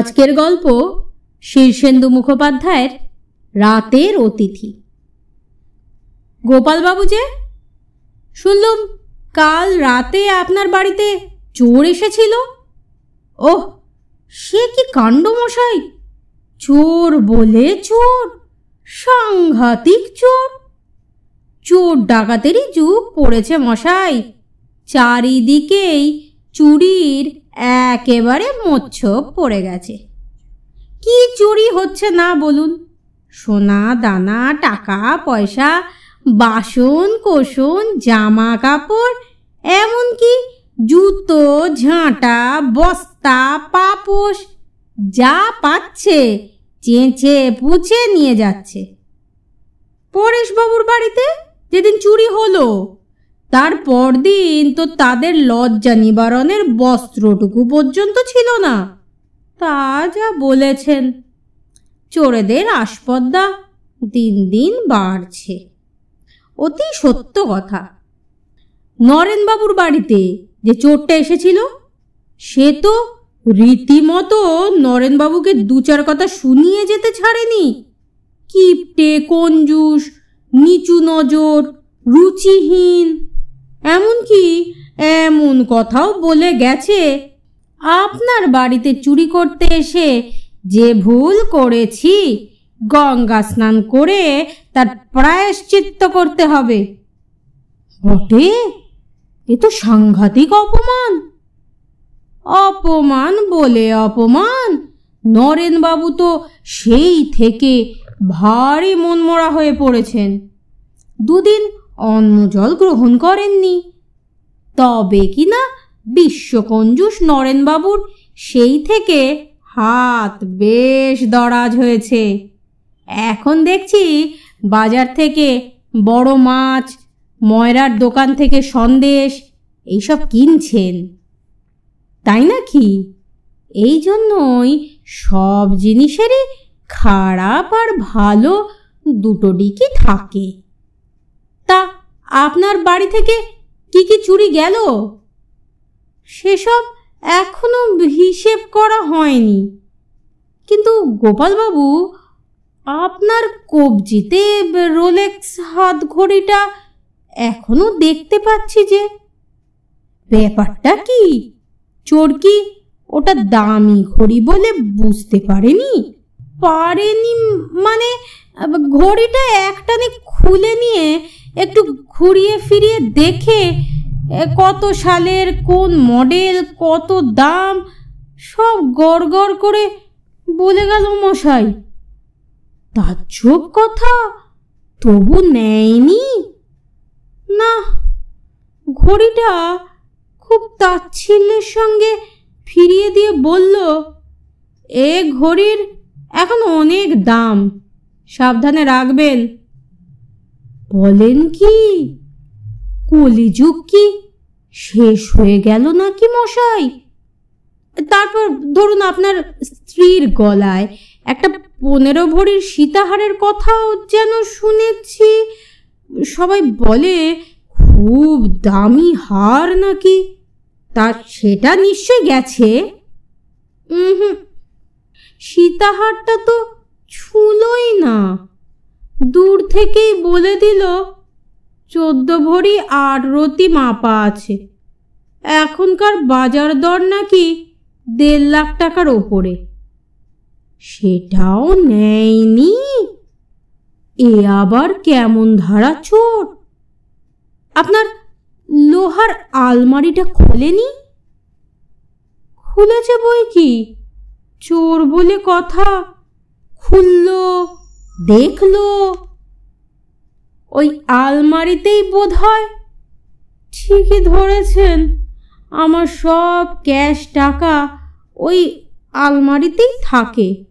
আজকের গল্প শীর্ষেন্দু মুখোপাধ্যায়ের রাতের অতিথি। গোপালবাবু যে, শুনলুম কাল রাতে আপনার বাড়িতে চোর এসেছিল? ওহ, সে কি কাণ্ড মশাই চোর বলে চোর, সাংঘাতিক চোর। চোর ডাকাতেরই যুগ পড়েছে মশাই, চারিদিকেই চুরির একেবারে মোচ্ছপ পড়ে গেছে। কি চুরি হচ্ছে না বলুন? সোনা, দানা, টাকা, পয়সা, বাসন কোসন জামা কাপড়, এমনকি জুতো, ঝাঁটা, বস্তা, পাপোশ যা পাচ্ছে, চেঁচে পুছে নিয়ে যাচ্ছে। পরেশবাবুর বাড়িতে যেদিন চুরি হলো তার পরদিন তো তাদের লজ্জা নিবারণের বস্ত্রটুকু পর্যন্ত ছিল না। তা যা বলেছেন। চোরেদের আসপদ্দা দিন দিন বাড়ছে। অতি সত্য কথা। নরেনবাবুর বাড়িতে যে চোরটা এসেছিল, সে তো রীতিমতো নরেনবাবুকে দু চার কথা শুনিয়ে যেতে ছাড়েনি। কিপটে, কঞ্জুস, নিচু নজর, রুচিহীন এমনকি এমন কথাও বলে গেছে, আপনার বাড়িতে চুরি করতে এসে যে ভুল করেছি, গঙ্গা স্নান করে তার প্রায়শ্চিত্ত করতে হবে। বটে? এ তো সাংঘাতিক অপমান। অপমান বলে অপমান? নরেনবাবু তো সেই থেকে ভারী মনমরা হয়ে পড়েছেন। দুদিন অন্ন জল গ্রহণ করেননি। তবে কি না বিশ্বকঞ্জুস নরেনবাবুর সেই থেকে হাত বেশ দরাজ হয়েছে। এখন দেখছি বাজার থেকে বড় মাছ, ময়রার দোকান থেকে সন্দেশ, এইসব কিনছেন। তাই নাকি? এই জন্যই সব জিনিসেরই খারাপ আর ভালো দুটো দিকই থাকে। আপনার বাড়ি থেকে কি কি চুরি গেল? সেসব এখনও হিসেব করা হয়নি। কিন্তু গোপালবাবু, আপনার কবজিতে রোলেক্স হাত ঘড়িটা এখনও দেখতে পাচ্ছি যে ব্যাপারটা কি? চোর কি ওটা দামি ঘড়ি বলে বুঝতে পারেনি? পারেনি মানে ঘড়িটা একটানে খুলে নিয়ে একটু ঘুরিয়ে ফিরিয়ে দেখে কত সালের কোন মডেল, কত দাম, সব গড় গড় করে বলে গেল মশাই। তাজ্জব কথা তবু নেয়নি? না, ঘড়িটা খুব তাচ্ছিল্যের সঙ্গে ফিরিয়ে দিয়ে বলল, এ ঘড়ির এখন অনেক দাম, সাবধানে রাখবেন। বলেন কি? কলিযুগ কি? শেষ হয়ে গেল নাকি মশাই? তারপর ধরুন আপনার স্ত্রীর গলায় একটা পনেরো ভরির সীতাহারের কথাও যেন শুনেছি। সবাই বলে, খুব দামি হার নাকি? তা সেটা নিশ্চয় গেছে। হুম, সীতাহারটা তো ছুলোই না। দূর থেকেই বলে দিল, চোদ্দ ভরি আট রতি মাপা আছে। এখনকার বাজার দর নাকি দেড় লাখ টাকার ওপরে। সেটাও নেয়নি। এ আবার কেমন ধারা চোর? আপনার লোহার আলমারিটা খোলেনি? খুলেছে বই কি? চোর বলে কথা। খুলল। দেখল? ওই আলমারিতেই বোধ হয় ঠিকই ধরেছেন, আমার সব ক্যাশ টাকা ওই আলমারিতেই থাকে।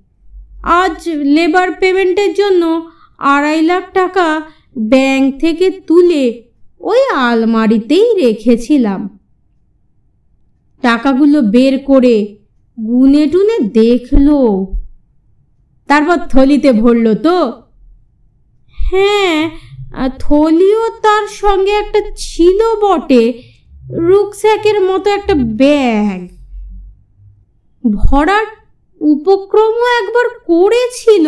আজ লেবার পেমেন্টের জন্য আড়াই লাখ টাকা ব্যাংক থেকে তুলে ওই আলমারিতেই রেখেছিলাম। টাকাগুলো বের করে গুনে টুনে দেখল। তারপর থলিতে ভরলো তো? হ্যাঁ থলিও তার সঙ্গে একটা ছিল বটে রুকস্যাকের মতো একটা ব্যাগ। ভরার উপক্রমও একবার করেছিল,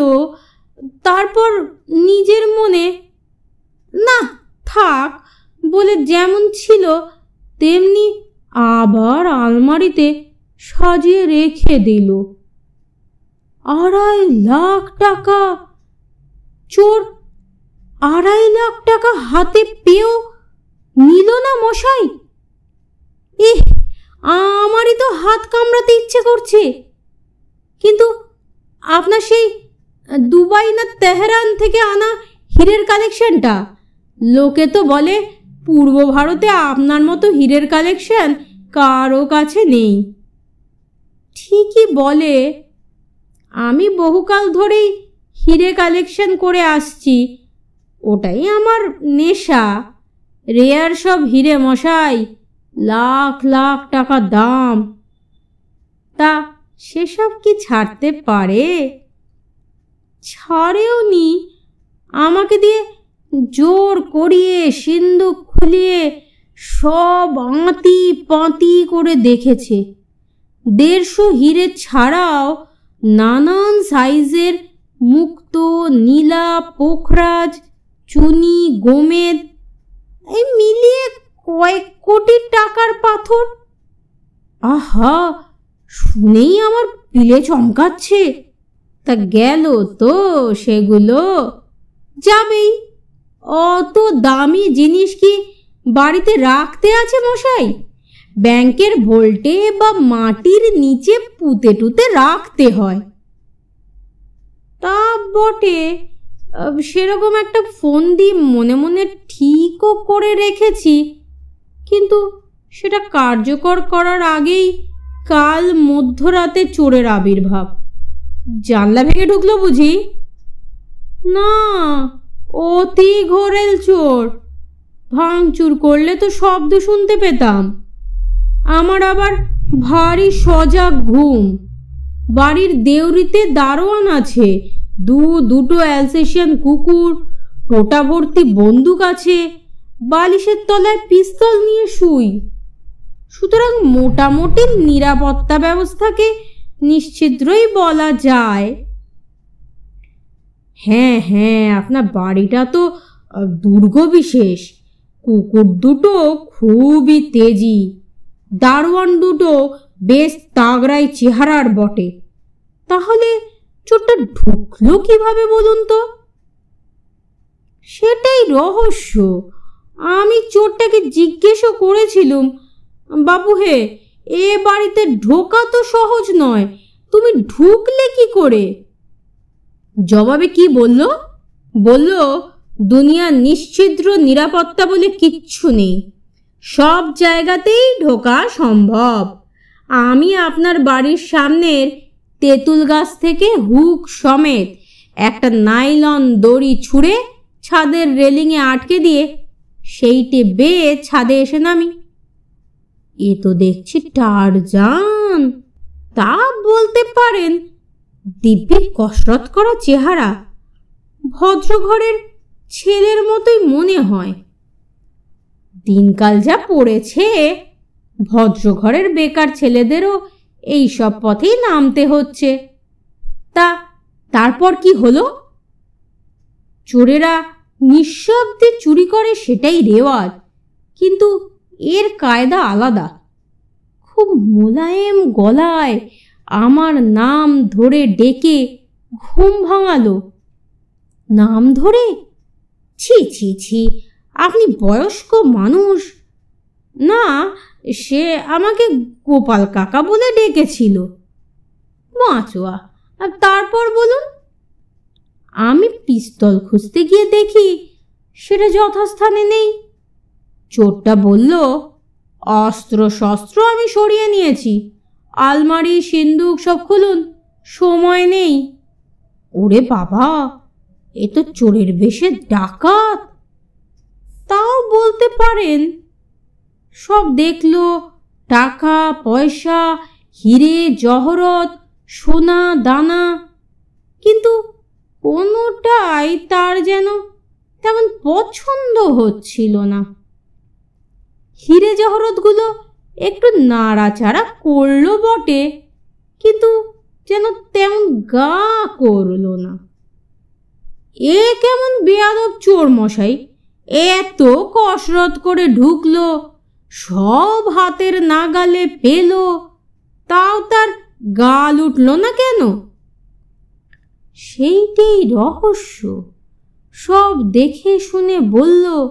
তারপর নিজের মনে, না, থাক। বলে যেমন ছিল, তেমনি আবার আলমারিতে সাজিয়ে রেখে দিল। আড়াই লাখ টাকা। চোর, আড়াই লাখ টাকা হাতে পেয়েও নিল না মশাই? এহ আমারই তো হাত কামড়াতে ইচ্ছে করছে। কিন্তু আপনার সেই দুবাই না তেহরান থেকে আনা হীরের কালেকশনটা, লোকে তো বলে পূর্ব ভারতে আপনার মতো হীরের কালেকশন কারও কাছে নেই। ঠিকই বলে আমি বহুকাল ধরেই হিরে কালেকশন করে আসছি। ওটাই আমার নেশা। রেয়ার সব হিরে মশাই, লাখ লাখ টাকা দাম। তা সেসব কি ছাড়তে পারে? ছাড়েও নি। আমাকে দিয়ে জোর করিয়ে সিন্ধুক খুলিয়ে সব আঁতি পাঁতি করে দেখেছে। দেড়শো হিরে ছাড়াও নানান সাইজের মুক্ত, নীলা পোখরাজ, চুনি, গোমেদ, এই মিলিয়ে কয়েক কোটি টাকার পাথর। আহা, শুনেই আমার পিলে চমকাচ্ছে। তা গেল তো সেগুলো। যাবেই। অত দামি জিনিস কি বাড়িতে রাখতে আছে মশাই? ব্যাংকের ভোল্টে বা মাটির নিচে পুঁতে টুতে রাখতে হয়। তা বটে। সেরকম একটা ফোন দিয়ে মনে মনে ঠিকও করে রেখেছি, কিন্তু সেটা কার্যকর করার আগেই কাল মধ্যরাতে চোরের আবির্ভাব। জানলা ভেঙে ঢুকলো বুঝি? না, অতি ঘোরেল চোর। ভাঙচুর করলে তো শব্দ শুনতে পেতাম। আমার আবার ভারী সজাগ ঘুম। বাড়ির দেউরিতে দারোয়ান আছে, দু, দুটো অ্যালসেশিয়ান কুকুর টোটা ভর্তি বন্দুক আছে, বালিশের তলায় পিস্তল নিয়ে শুই। সুতরাং মোটামুটি নিরাপত্তা ব্যবস্থাকে নিশ্চিদ্রই বলা যায়। হ্যাঁ হ্যাঁ আপনার বাড়িটা তো দুর্গ বিশেষ কুকুর দুটো খুবই তেজি। দারোয়ান দুটো বেশ তাগড়াই চেহারার বটে। তাহলে চোরটা ঢুকলো কীভাবে বলুন তো? সেটাই রহস্য। আমি চোরটাকে জিজ্ঞেসও করেছিলুম, বাবু হে, এ বাড়িতে ঢোকা তো সহজ নয়, তুমি ঢুকলে কি করে? জবাবে কি বলল? বলল দুনিয়ার নিশ্ছিদ্র নিরাপত্তা বলে কিচ্ছু নেই। সব জায়গাতেই ঢোকা সম্ভব। আমি আপনার বাড়ির সামনের তেঁতুল গাছ থেকে হুক সমেত একটা নাইলন দড়ি ছুঁড়ে ছাদের রেলিংয়ে আটকে দিয়ে সেইটে বেয়ে ছাদে এসে নামি। এ তো দেখছি টারজান। তা বলতে পারেন, দিব্যি কসরত করা চেহারা। ভদ্রঘরের ছেলের মতোই মনে হয়। দিনকাল যা পড়েছে, ভদ্রঘরের বেকার ছেলেদেরও এই সব পথেই নামতে হচ্ছে। তা তারপর কি হলো? চোরেরা নিঃশব্দে চুরি করে সেটাই রেওয়াজ, কিন্তু এর কায়দা আলাদা। খুব মোলায়েম গলায় আমার নাম ধরে ডেকে ঘুম ভাঙালো। নাম ধরে? ছি ছি ছি আপনি বয়স্ক মানুষ? না, সে আমাকে গোপাল কাকা বলে ডেকেছিল। আর তারপর বলুন? আমি পিস্তল খুঁজতে গিয়ে দেখি সেটা যথাস্থানে নেই। চোরটা বলল অস্ত্র শস্ত্র আমি সরিয়ে নিয়েছি। আলমারি, সিন্দুক সব খুলুন, সময় নেই। ওরে বাবা, এ তো চোরের বেশে ডাকাত। তাও বলতে পারেন। সব দেখল, টাকা, পয়সা, হিরে, জহরত, সোনা, দানা। কিন্তু কোনোটাই তার যেন তেমন পছন্দ হচ্ছিল না। হিরে, জহরতগুলো একটু নাড়াচাড়া করল বটে, কিন্তু যেন তেমন গা করল না। এ কেমন বেয়াদব চোর মশাই এত কসরত করে ঢুকলো, সব হাতের নাগালে পেল, তাও তার গাল উঠল না কেন? সেইটাই রহস্য। সব দেখে শুনে বলল,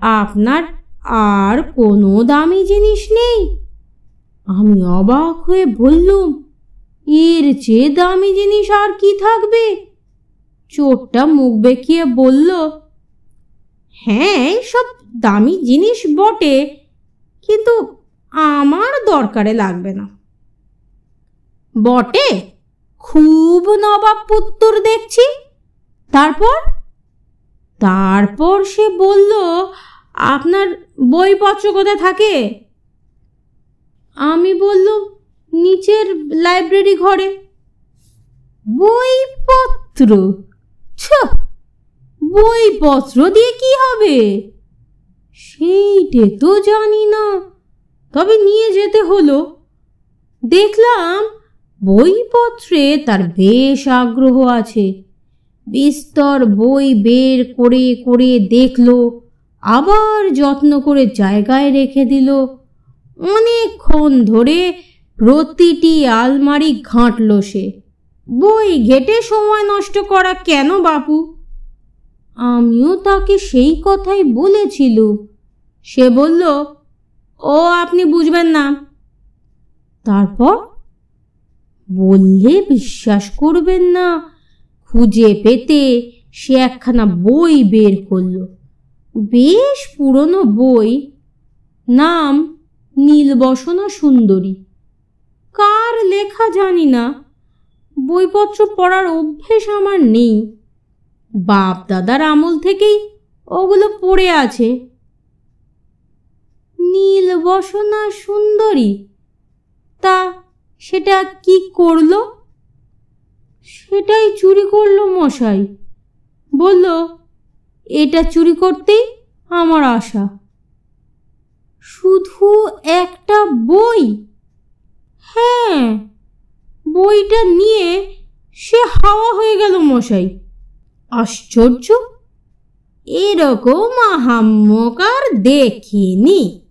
আপনার আর কোনো দামি জিনিস নেই? আমি অবাক হয়ে বললুম, এর চেয়ে দামি জিনিস আর কি থাকবে? চোরটা মুখ বেঁকিয়ে বলল হ্যাঁ সব দামি জিনিস বটে, কিন্তু আমার দরকারে লাগবে না। বটে? খুব নবাব পুত্তর দেখছি। তারপর? তারপর সে বলল, আপনার বইপত্র কোথায় থাকে? আমি বললুম নিচের লাইব্রেরি ঘরে। বইপত্র? ছ! বইপত্র দিয়ে কি হবে? সেইটে তো জানি না। তবে নিয়ে যেতে হলো। দেখলাম বইপত্রে তার বেশ আগ্রহ আছে। বিস্তর বই বের করে করে দেখল, আবার যত্ন করে জায়গায় রেখে দিল। অনেকক্ষণ ধরে প্রতিটি আলমারি ঘাঁটল সে। বই ঘেটে সময় নষ্ট করা কেন বাপু? আমিও তাকে সেই কথাই বলেছিল। সে বলল, ও, আপনি বুঝবেন না। তারপর বললে বিশ্বাস করবেন না, খুঁজে পেতে সে একখানা বই বের করল। বেশ পুরনো বই, নাম নীলবসনা সুন্দরী। কার লেখা জানি না, বইপত্র পড়ার অভ্যেস আমার নেই। বাপ দাদার আমল থেকেই ওগুলো পড়ে আছে। নীলবসনা সুন্দরী, তা সেটা কি করল? সেটাই চুরি করল মশাই। বলল, এটা চুরি করতেই আমার আশা। শুধু একটা বই? হ্যাঁ বইটা নিয়ে সে হাওয়া হয়ে গেল মশাই। আশ্চর্য? এরকম আহাম্মকার দেখিনি।